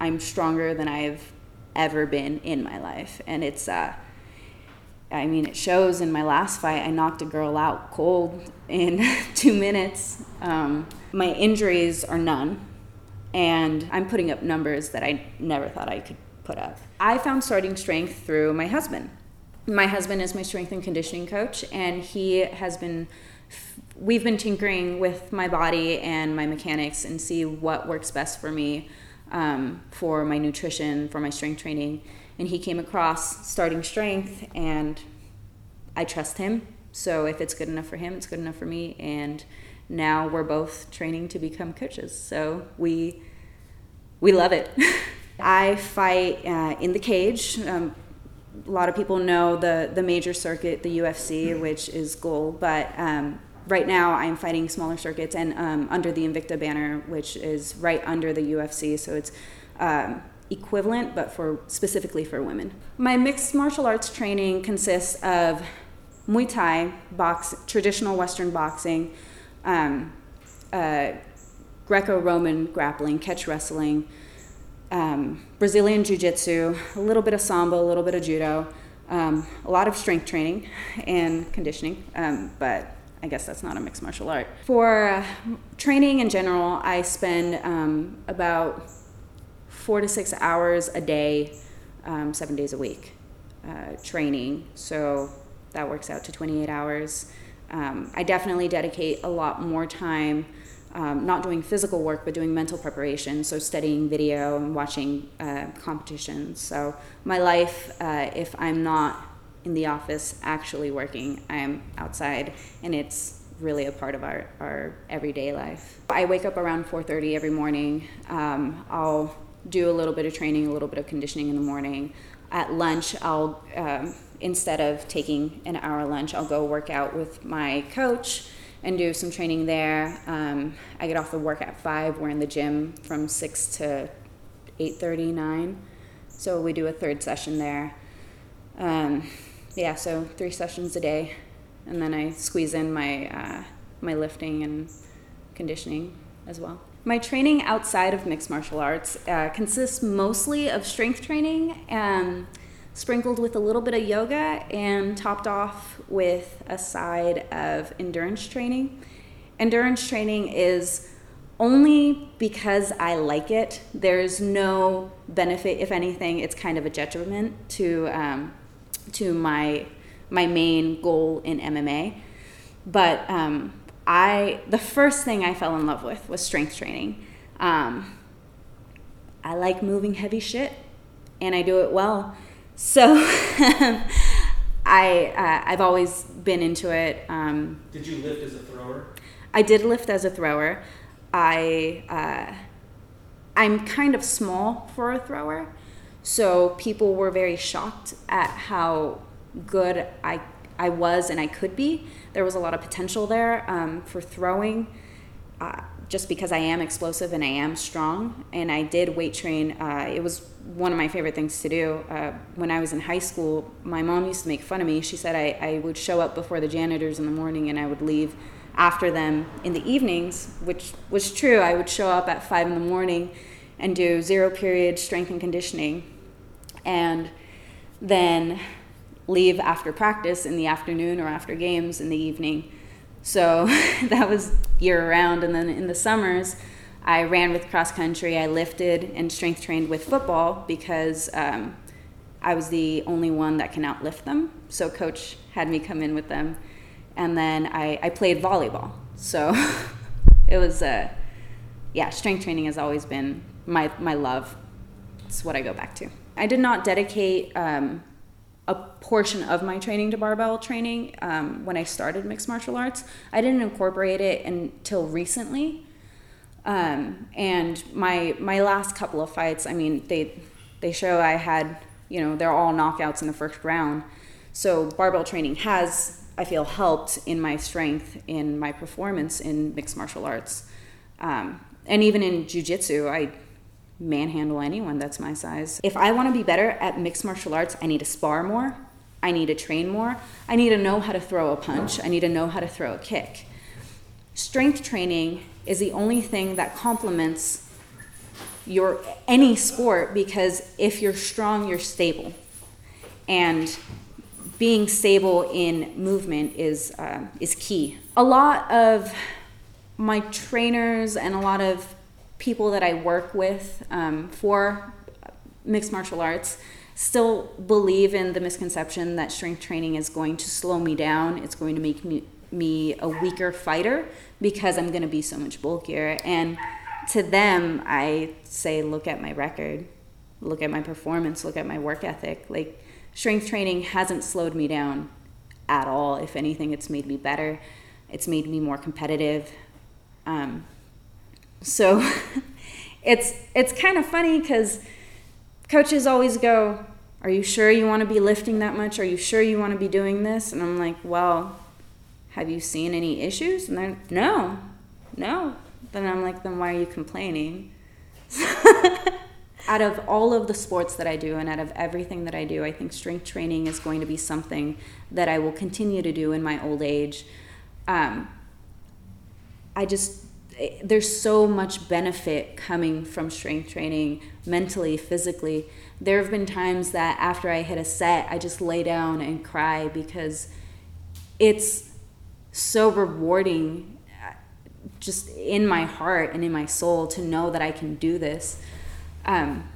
I'm stronger than I've ever been in my life, and it's. Uh, I mean, it shows in my last fight. I knocked a girl out cold in two minutes. Um, my injuries are none, and I'm putting up numbers that I never thought I could put up. I found starting strength through my husband. My husband is my strength and conditioning coach, and he has been. We've been tinkering with my body and my mechanics and see what works best for me um, for my nutrition, for my strength training and he came across starting strength and I trust him. So if it's good enough for him, it's good enough for me. And now we're both training to become coaches. So we we love it. I fight uh, in the cage. Um, a lot of people know the the major circuit, the UFC, which is goal. But um, right now, I'm fighting smaller circuits and um, under the Invicta banner, which is right under the UFC. So it's um, equivalent, but for specifically for women. My mixed martial arts training consists of Muay Thai, box, traditional Western boxing, um, uh, Greco-Roman grappling, catch wrestling, um, Brazilian Jiu-Jitsu, a little bit of Sambo, a little bit of Judo, um, a lot of strength training and conditioning, um, but I guess that's not a mixed martial art. For uh, training in general, I spend um, about four to six hours a day, um, seven days a week, uh, training. So that works out to 28 hours. Um, I definitely dedicate a lot more time, um, not doing physical work, but doing mental preparation. So studying video and watching uh, competitions. So my life, uh, if I'm not in the office actually working, I'm outside, and it's really a part of our, our everyday life. I wake up around 4:30 every morning. Um, I'll do a little bit of training, a little bit of conditioning in the morning. At lunch, I'll um, instead of taking an hour lunch, I'll go work out with my coach and do some training there. Um, I get off the work at five. We're in the gym from six to eight thirty nine, so we do a third session there. Um, yeah, so three sessions a day, and then I squeeze in my uh, my lifting and conditioning as well. My training outside of mixed martial arts uh, consists mostly of strength training, um, sprinkled with a little bit of yoga, and topped off with a side of endurance training. Endurance training is only because I like it. There's no benefit, if anything. It's kind of a detriment to um, to my my main goal in MMA. But um, I the first thing I fell in love with was strength training. Um, I like moving heavy shit, and I do it well. So I uh, I've always been into it. Um, did you lift as a thrower? I did lift as a thrower. I uh, I'm kind of small for a thrower, so people were very shocked at how good I I was and I could be. There was a lot of potential there um, for throwing, uh, just because I am explosive and I am strong. And I did weight train. Uh, it was one of my favorite things to do. Uh, when I was in high school, my mom used to make fun of me. She said I, I would show up before the janitors in the morning and I would leave after them in the evenings, which was true. I would show up at five in the morning and do zero period strength and conditioning. And then leave after practice in the afternoon or after games in the evening. So that was year round. And then in the summers, I ran with cross country. I lifted and strength trained with football because um, I was the only one that can outlift them. So coach had me come in with them. And then I, I played volleyball. So it was, uh, yeah, strength training has always been my, my love. It's what I go back to. I did not dedicate um, a portion of my training to barbell training um, when I started mixed martial arts. I didn't incorporate it until recently. Um, and my my last couple of fights, I mean, they they show I had you know they're all knockouts in the first round. So barbell training has I feel helped in my strength in my performance in mixed martial arts, um, and even in jujitsu. I manhandle anyone that's my size. If I want to be better at mixed martial arts, I need to spar more. I need to train more. I need to know how to throw a punch. I need to know how to throw a kick. Strength training is the only thing that complements your any sport because if you're strong, you're stable, and being stable in movement is uh, is key. A lot of my trainers and a lot of people that I work with um, for mixed martial arts still believe in the misconception that strength training is going to slow me down. It's going to make me, me a weaker fighter because I'm going to be so much bulkier. And to them, I say, look at my record, look at my performance, look at my work ethic. Like, strength training hasn't slowed me down at all. If anything, it's made me better, it's made me more competitive. Um, so it's it's kind of funny because coaches always go, Are you sure you want to be lifting that much? Are you sure you want to be doing this? And I'm like, Well, have you seen any issues? And they're, No, no. Then I'm like, Then why are you complaining? out of all of the sports that I do and out of everything that I do, I think strength training is going to be something that I will continue to do in my old age. Um, I just there's so much benefit coming from strength training mentally, physically. There have been times that after I hit a set, I just lay down and cry because it's so rewarding uh, just in my heart and in my soul to know that I can do this. Um,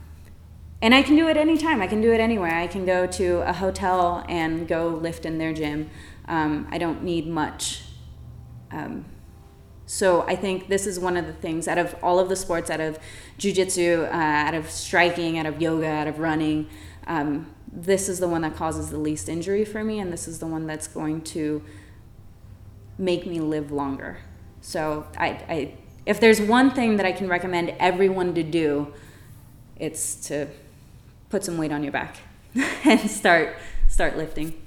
and I can do it anytime. I can do it anywhere. I can go to a hotel and go lift in their gym. Um, I don't need much. Um, so I think this is one of the things out of all of the sports, out of jujitsu, uh, out of striking, out of yoga, out of running, um, this is the one that causes the least injury for me, and this is the one that's going to make me live longer. So I, I if there's one thing that I can recommend everyone to do, it's to put some weight on your back and start start lifting.